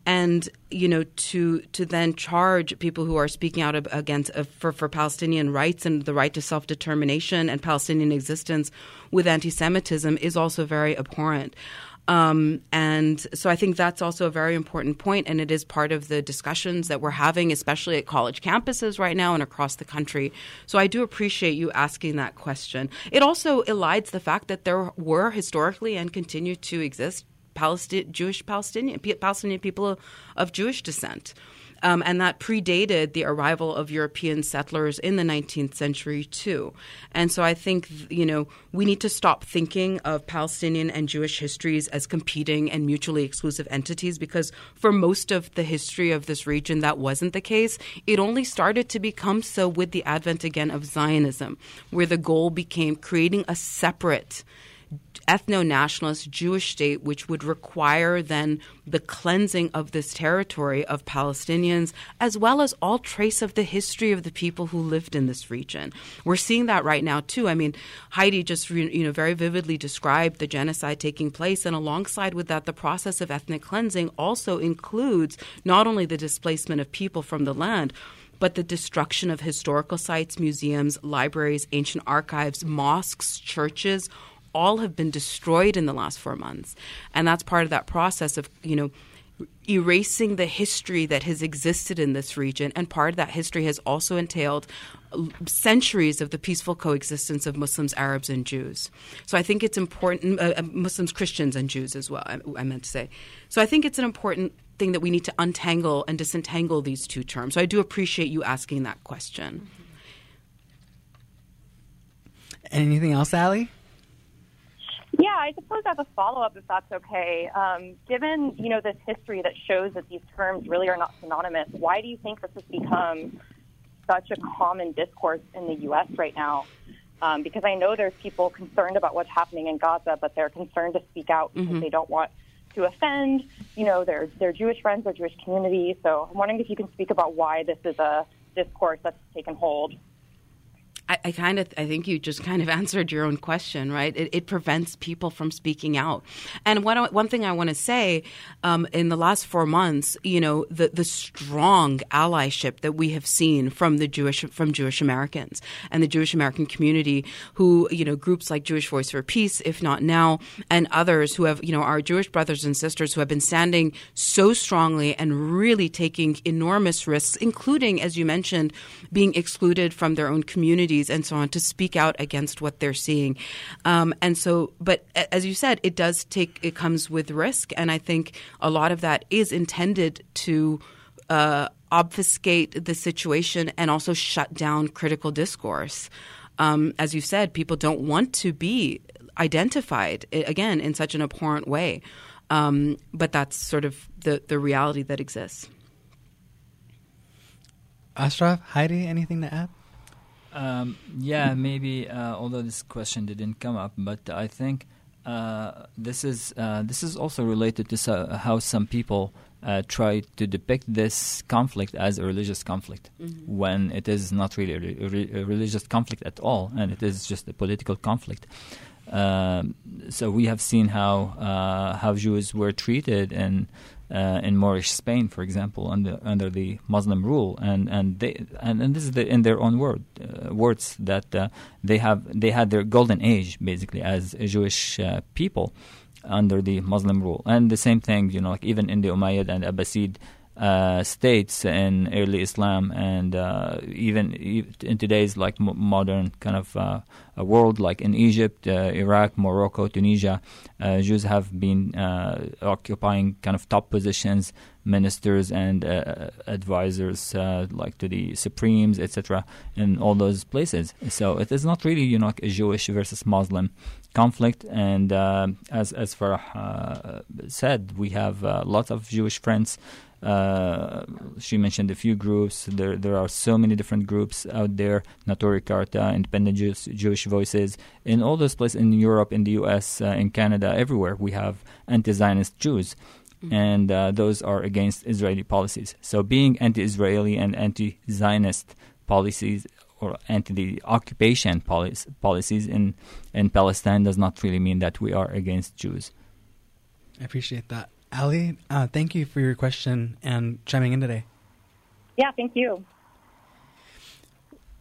and you know to to then charge people who are speaking out against uh, for for Palestinian rights and the right to self determination and Palestinian existence with anti-Semitism is also very abhorrent. Um, and so I think that's also a very important point, and it is part of the discussions that we're having, especially at college campuses right now and across the country. So I do appreciate you asking that question. It also elides the fact that there were historically and continue to exist Jewish Palestinian Palestinian people of Jewish descent. Um, and that predated the arrival of European settlers in the 19th century, too. And so I think, you know, we need to stop thinking of Palestinian and Jewish histories as competing and mutually exclusive entities because for most of the history of this region, that wasn't the case. It only started to become so with the advent again of Zionism, where the goal became creating a separate ethno nationalist Jewish state, which would require then the cleansing of this territory of Palestinians, as well as all trace of the history of the people who lived in this region. We're seeing that right now, too. I mean, Heidi just you know very vividly described the genocide taking place, and alongside with that, the process of ethnic cleansing also includes not only the displacement of people from the land but the destruction of historical sites, museums, libraries, ancient archives, mosques, churches, all have been destroyed in the last four months. And that's part of that process of, you know, erasing the history that has existed in this region. And part of that history has also entailed centuries of the peaceful coexistence of Muslims, Arabs, and Jews. So I think it's important, uh, uh, Muslims, Christians, and Jews as well, I, I meant to say. So I think it's an important thing that we need to untangle and disentangle these two terms. So I do appreciate you asking that question. Anything else, Allie? Yeah, I suppose as a follow up, if that's okay, um, given you know this history that shows that these terms really are not synonymous, why do you think this has become such a common discourse in the U.S. right now? Um, because I know there's people concerned about what's happening in Gaza, but they're concerned to speak out because Mm-hmm. they don't want to offend, you know, their their Jewish friends, their Jewish community. So I'm wondering if you can speak about why this is a discourse that's taken hold. I, I kind of I think you just kind of answered your own question, right? It, it prevents people from speaking out. And one one thing I want to say, um, in the last four months, you know, the the strong allyship that we have seen from the Jewish from Jewish Americans and the Jewish American community, who you know groups like Jewish Voice for Peace, if not now, and others who have you know our Jewish brothers and sisters who have been standing so strongly and really taking enormous risks, including as you mentioned, being excluded from their own communities and so on to speak out against what they're seeing. Um, and so, but as you said, it does take, it comes with risk. And I think a lot of that is intended to uh, obfuscate the situation and also shut down critical discourse. Um, as you said, people don't want to be identified, again, in such an abhorrent way. Um, but that's sort of the, the reality that exists. Ashraf, Heidi, anything to add? Um, yeah, maybe. Uh, although this question didn't come up, but I think uh, this is uh, this is also related to so, how some people uh, try to depict this conflict as a religious conflict Mhm. when it is not really a, re- a religious conflict at all, and it is just a political conflict. Um, so we have seen how uh, how Jews were treated in uh, in Moorish Spain, for example, under under the Muslim rule, and and they and, and this is the, in their own word uh, words that uh, they have they had their golden age basically as Jewish uh, people under the Muslim rule, and the same thing, you know, like even in the Umayyad and Abbasid uh, states in early Islam, and uh, even in today's like modern kind of uh, world, like in Egypt, uh, Iraq, Morocco, Tunisia, uh, Jews have been uh, occupying kind of top positions, ministers and advisors, like to the Supremes, etc., in all those places. So it is not really, you know, a Jewish versus Muslim conflict. And as as Farah said, we have lots of Jewish friends. Uh, she mentioned a few groups. There, there are so many different groups out there. Neturei Karta, Independent Jews, Jewish Voices, in all those places in Europe, in the U.S., uh, in Canada, everywhere we have anti-Zionist Jews, and uh, those are against Israeli policies. So, being anti-Israeli and anti-Zionist policies or anti occupation polic- policies in in Palestine does not really mean that we are against Jews. I appreciate that. Ali, uh, thank you for your question and chiming in today. Yeah, thank you.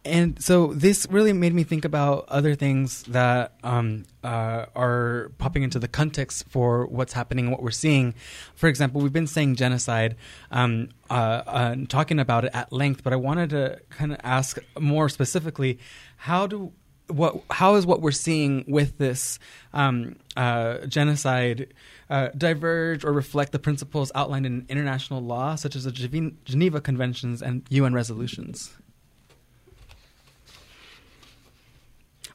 And so this really made me think about other things that um, uh, are popping into the context for what's happening and what we're seeing. For example, we've been saying genocide, um, uh, uh, talking about it at length, but I wanted to kind of ask more specifically how do what how is what we're seeing with this um, uh, genocide uh, diverge or reflect the principles outlined in international law, such as the Geneva Conventions and UN resolutions?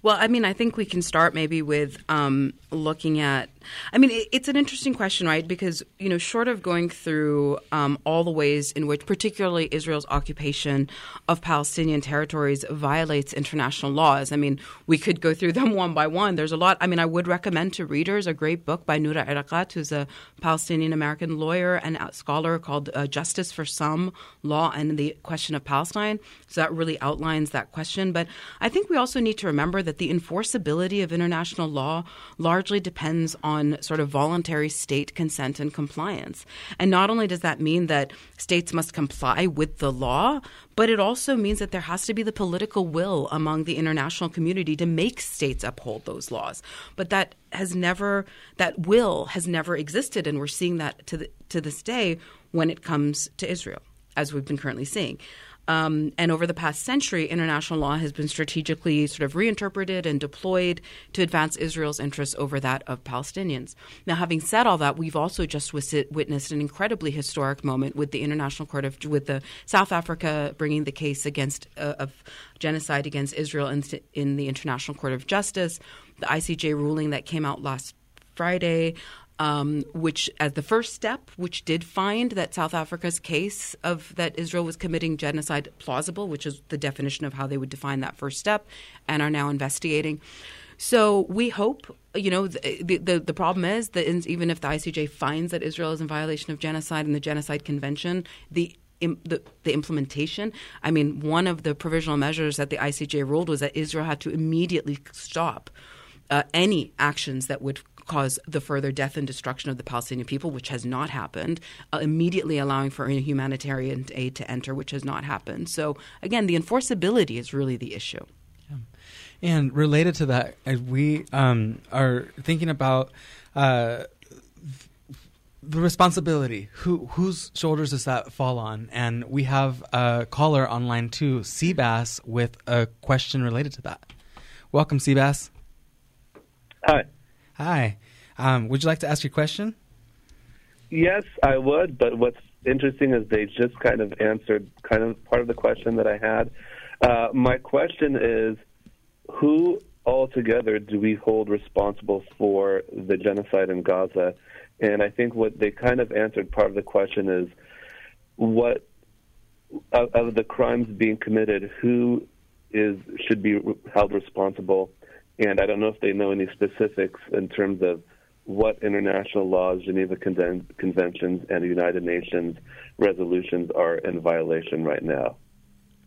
Well, I mean, I think we can start maybe with um, looking at. I mean, it, it's an interesting question, right? Because you know, short of going through um, all the ways in which, particularly Israel's occupation of Palestinian territories, violates international laws. I mean, we could go through them one by one. There's a lot. I mean, I would recommend to readers a great book by Noura Erakat, who's a Palestinian American lawyer and scholar called uh, "Justice for Some: Law and the Question of Palestine." So that really outlines that question. But I think we also need to remember that the enforceability of international law largely depends on sort of voluntary state consent and compliance. And not only does that mean that states must comply with the law, but it also means that there has to be the political will among the international community to make states uphold those laws. But that has never that will has never existed and we're seeing that to the, to this day when it comes to Israel as we've been currently seeing. Um, and over the past century, international law has been strategically sort of reinterpreted and deployed to advance Israel's interests over that of Palestinians. Now, having said all that, we've also just witnessed an incredibly historic moment with the International Court of with the South Africa bringing the case against uh, of genocide against Israel in, in the International Court of Justice. The ICJ ruling that came out last Friday um, which, as the first step, which did find that South Africa's case of that Israel was committing genocide plausible, which is the definition of how they would define that first step, and are now investigating. So we hope, you know, the the, the problem is that even if the ICJ finds that Israel is in violation of genocide and the Genocide Convention, the the, the, implementation. I mean, one of the provisional measures that the ICJ ruled was that Israel had to immediately stop uh, any actions that would cause the further death and destruction of the Palestinian people, which has not happened, uh, immediately allowing for humanitarian aid to enter, which has not happened. So, again, the enforceability is really the issue. Yeah. And related to that, we um, are thinking about. Uh, the responsibility who whose shoulders does that fall on and we have a caller on line two seabass with a question related to that welcome seabass hi Hi. Um, would you like to ask your question? Yes, I would. But what's interesting is they just kind of answered kind of part of the question that I had. Uh, my question is who altogether do we hold responsible for the genocide in Gaza? And I think what they kind of answered part of the question is what of, of the crimes being committed, who is should be held responsible and I don't know if they know any specifics in terms of what international laws, Geneva Conven- Conventions, and United Nations resolutions are in violation right now.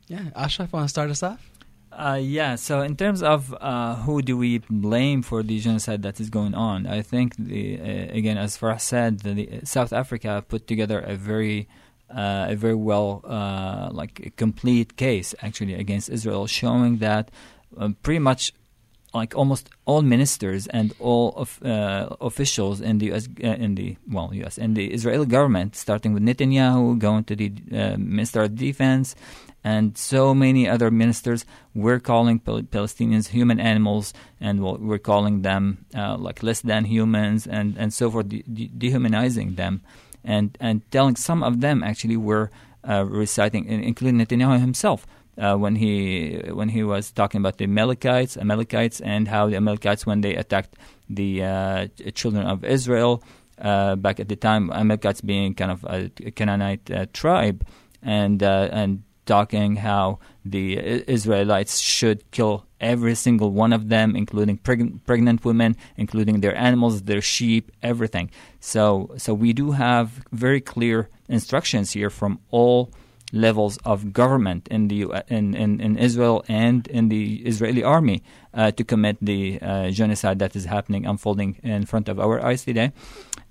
Yeah, Ashraf, want to start us off? Uh, yeah, so in terms of uh, who do we blame for the genocide that is going on, I think, the, uh, again, as Farah said, the, the South Africa put together a very uh, a very well, uh, like, complete case actually against Israel, showing that um, pretty much like almost all ministers and all of, uh, officials in the US, uh, in the well US in the Israeli government, starting with Netanyahu, going to the uh, Minister of Defense, and so many other ministers, we're calling Pal- Palestinians human animals, and we're calling them uh, like less than humans, and and so forth, de- de- dehumanizing them, and and telling some of them actually were uh, reciting, including Netanyahu himself uh, when he when he was talking about the Amalekites, Amalekites, and how the Amalekites when they attacked the uh, children of Israel uh, back at the time, Amalekites being kind of a Canaanite uh, tribe, and uh, and talking how the Israelites should kill every single one of them, including preg- pregnant women, including their animals, their sheep, everything. So so we do have very clear instructions here from all levels of government in the in, in, in Israel and in the Israeli army uh, to commit the uh, genocide that is happening, unfolding in front of our eyes today.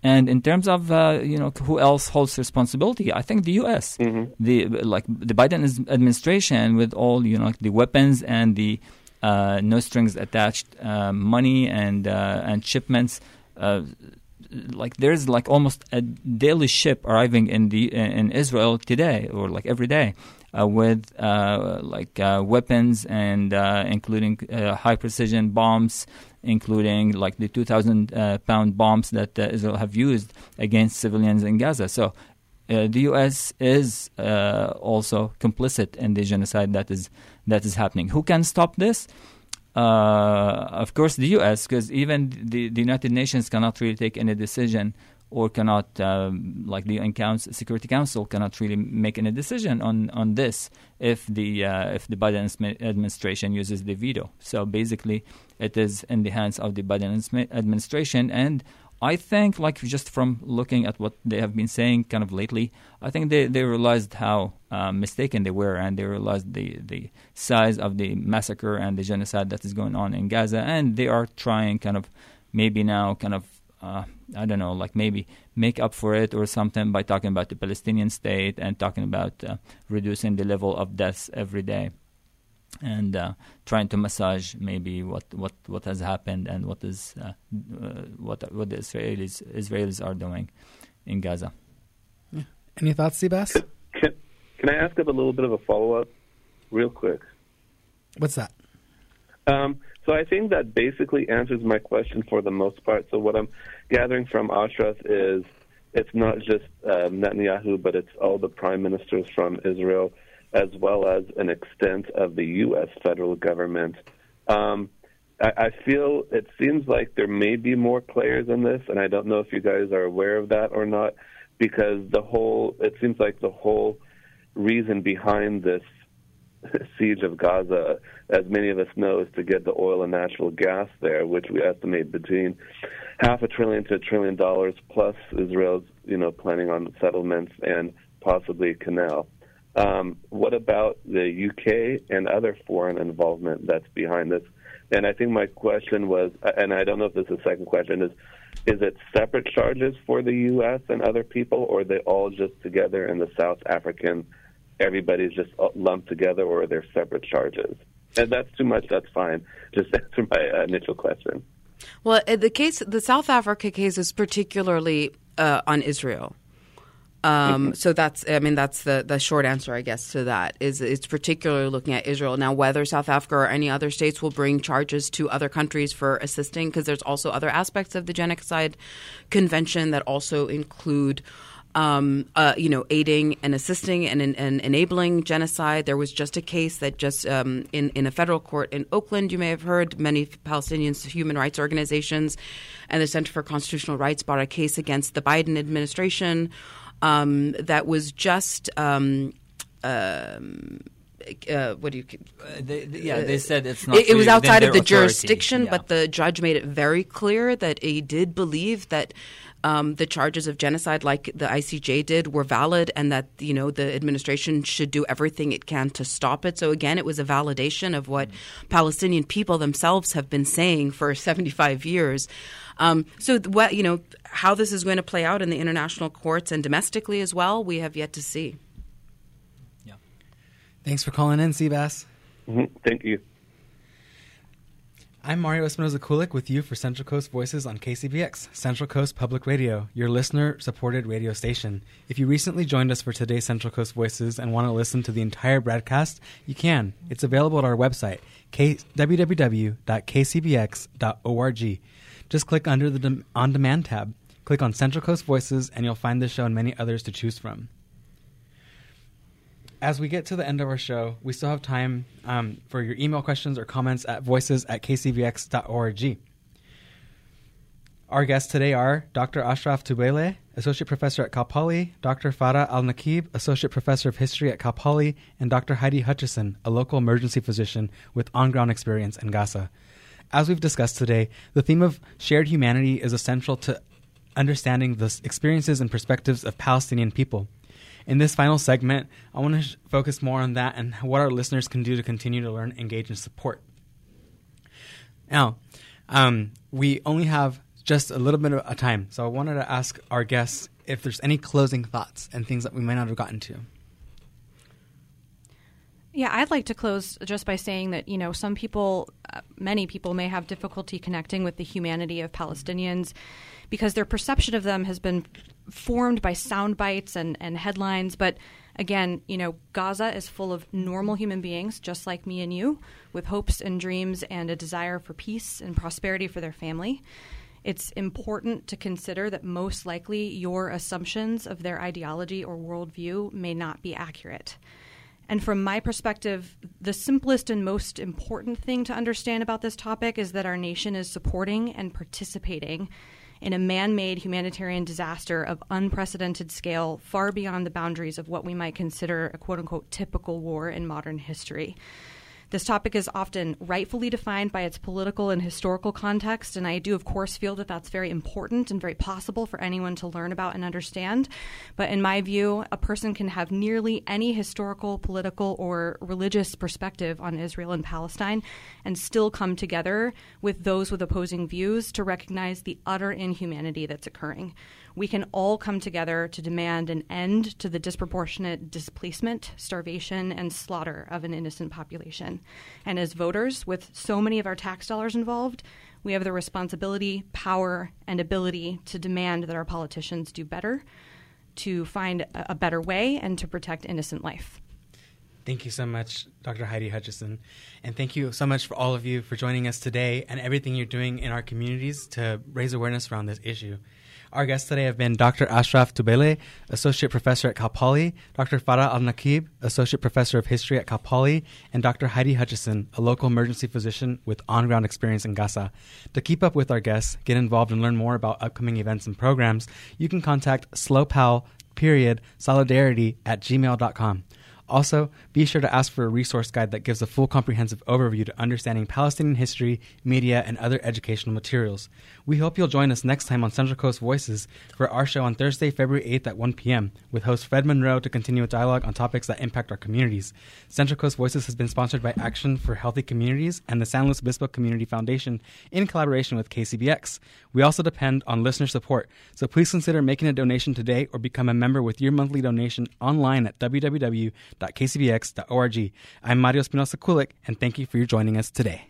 And in terms of uh, you know who else holds responsibility, I think the U.S. Mm-hmm. the like the Biden administration with all you know like the weapons and the uh, no strings attached uh, money and uh, and shipments like there's like almost a daily ship arriving in the in Israel today or like every day uh, with uh, like uh, weapons and uh, including uh, high precision bombs including like the 2,000 uh, pound bombs that Israel have used against civilians in Gaza. So the U.S. is also complicit in the genocide that is that is happening. Who can stop this? Uh, of course, the U.S. because even the, the United Nations cannot really take any decision or cannot, um, like the Security Council, cannot really make any decision on, on this if the uh, if the Biden administration uses the veto. So basically, it is in the hands of the Biden administration, and I think, like just from looking at what they have been saying, kind of lately, I think they, they realized how uh, mistaken they were, and they realized the the size of the massacre and the genocide that is going on in Gaza, and they are trying, kind of, maybe now, kind of uh, I don't know, like maybe make up for it or something by talking about the Palestinian state and talking about uh, reducing the level of deaths every day and uh, trying to massage maybe what, what, what has happened and what is uh, uh, what what the Israelis Israelis are doing in Gaza. Yeah. Any thoughts, Sebas? Can, can I ask a little bit of a follow up, real quick? What's that? Um, so I think that basically answers my question for the most part. So what I'm gathering from Ashraf is it's not just uh, Netanyahu, but it's all the prime ministers from Israel, as well as an extent of the U.S. federal government. Um, I, I feel it seems like there may be more players in this, and I don't know if you guys are aware of that or not, because the whole it seems like the whole reason behind this siege of Gaza, as many of us know, is to get the oil and natural gas there, which we estimate between half a trillion to a trillion dollars, plus Israel's, you know, planning on settlements and possibly a canal. Um, what about the UK and other foreign involvement that's behind this? And I think my question was, and I don't know if this is a second question, is is it separate charges for the U.S. and other people, or are they all just together in the South African everybody's just lumped together or are they're separate charges. And that's too much, that's fine. Just answer my initial question. Well, uh, the case, the South Africa case is particularly uh, on Israel. Um. So that's, I mean, that's the, the short answer, I guess, to that. Is it's particularly looking at Israel now. Whether South Africa or any other states will bring charges to other countries for assisting, because there's also other aspects of the Genocide Convention that also include um, uh, you know, aiding and assisting and, and, enabling genocide. There was just a case that just um, in in a federal court in Oakland, you may have heard, many Palestinian human rights organizations and the Center for Constitutional Rights brought a case against the Biden administration um, that was just. Um, um, uh, what do you? Uh, they, yeah, they said it's not. It, it was outside of the jurisdiction, yeah. but the judge made it very clear that he did believe that um, the charges of genocide, like the ICJ did, were valid, and that you know the administration should do everything it can to stop it. So again, it was a validation of what mm-hmm. Palestinian people themselves have been saying for 75 years. Um, so what you know how this is going to play out in the international courts and domestically as well, we have yet to see. Yeah. Thanks for calling in, Seabass. Mm-hmm. Thank you. I'm Mario Espinoza Kulick with you for Central Coast Voices on KCBX, Central Coast Public Radio, your listener supported radio station. If you recently joined us for today's Central Coast Voices and want to listen to the entire broadcast, you can. It's available at our website, k- www.kcbx.org. Just click under the On Demand tab, click on Central Coast Voices, and you'll find this show and many others to choose from as we get to the end of our show, we still have time um, for your email questions or comments at voices at kcbx.org. Our guests today are Dr. Ashraf Tubeileh, Associate Professor at Cal Poly, Dr. Farah Al Nakib, Associate Professor of History at Cal Poly, and Dr. Heidi Hutchison, a local emergency physician with on ground experience in Gaza. As we've discussed today, the theme of shared humanity is essential to understanding the experiences and perspectives of Palestinian people. In this final segment, I want to sh- focus more on that and what our listeners can do to continue to learn, engage, and support. Now, um, we only have just a little bit of time, so I wanted to ask our guests if there's any closing thoughts and things that we might not have gotten to. Yeah, I'd like to close just by saying that, you know, some people uh, many people may have difficulty connecting with the humanity of Palestinians because their perception of them has been formed by sound bites and, and headlines. But again, you know, Gaza is full of normal human beings, just like me and you, with hopes and dreams and a desire for peace and prosperity for their family. It's important to consider that most likely your assumptions of their ideology or worldview may not be accurate. And from my perspective, the simplest and most important thing to understand about this topic is that our nation is supporting and participating in a man made humanitarian disaster of unprecedented scale, far beyond the boundaries of what we might consider a quote unquote typical war in modern history. This topic is often rightfully defined by its political and historical context, and I do, of course, feel that that's very important and very possible for anyone to learn about and understand. But in my view, a person can have nearly any historical, political, or religious perspective on Israel and Palestine and still come together with those with opposing views to recognize the utter inhumanity that's occurring we can all come together to demand an end to the disproportionate displacement, starvation, and slaughter of an innocent population. And as voters, with so many of our tax dollars involved, we have the responsibility, power, and ability to demand that our politicians do better, to find a better way, and to protect innocent life. Thank you so much, Dr. Heidi Hutchison. And thank you so much for all of you for joining us today and everything you're doing in our communities to raise awareness around this issue. Our guests today have been Dr. Ashraf Tubeileh, Associate Professor at Cal Poly, Dr. Farah Al Nakib, Associate Professor of History at Cal Poly, and Dr. Heidi Hutchison, a local emergency physician with on ground experience in Gaza. To keep up with our guests, get involved, and learn more about upcoming events and programs, you can contact slowpal period solidarity at gmail.com. Also, be sure to ask for a resource guide that gives a full comprehensive overview to understanding Palestinian history, media, and other educational materials. We hope you'll join us next time on Central Coast Voices for our show on Thursday, February 8th at 1 p.m. with host Fred Monroe to continue a dialogue on topics that impact our communities. Central Coast Voices has been sponsored by Action for Healthy Communities and the San Luis Obispo Community Foundation in collaboration with KCBX. We also depend on listener support, so please consider making a donation today or become a member with your monthly donation online at www.kcbx.org. I'm Mario Espinoza Kulick, and thank you for joining us today.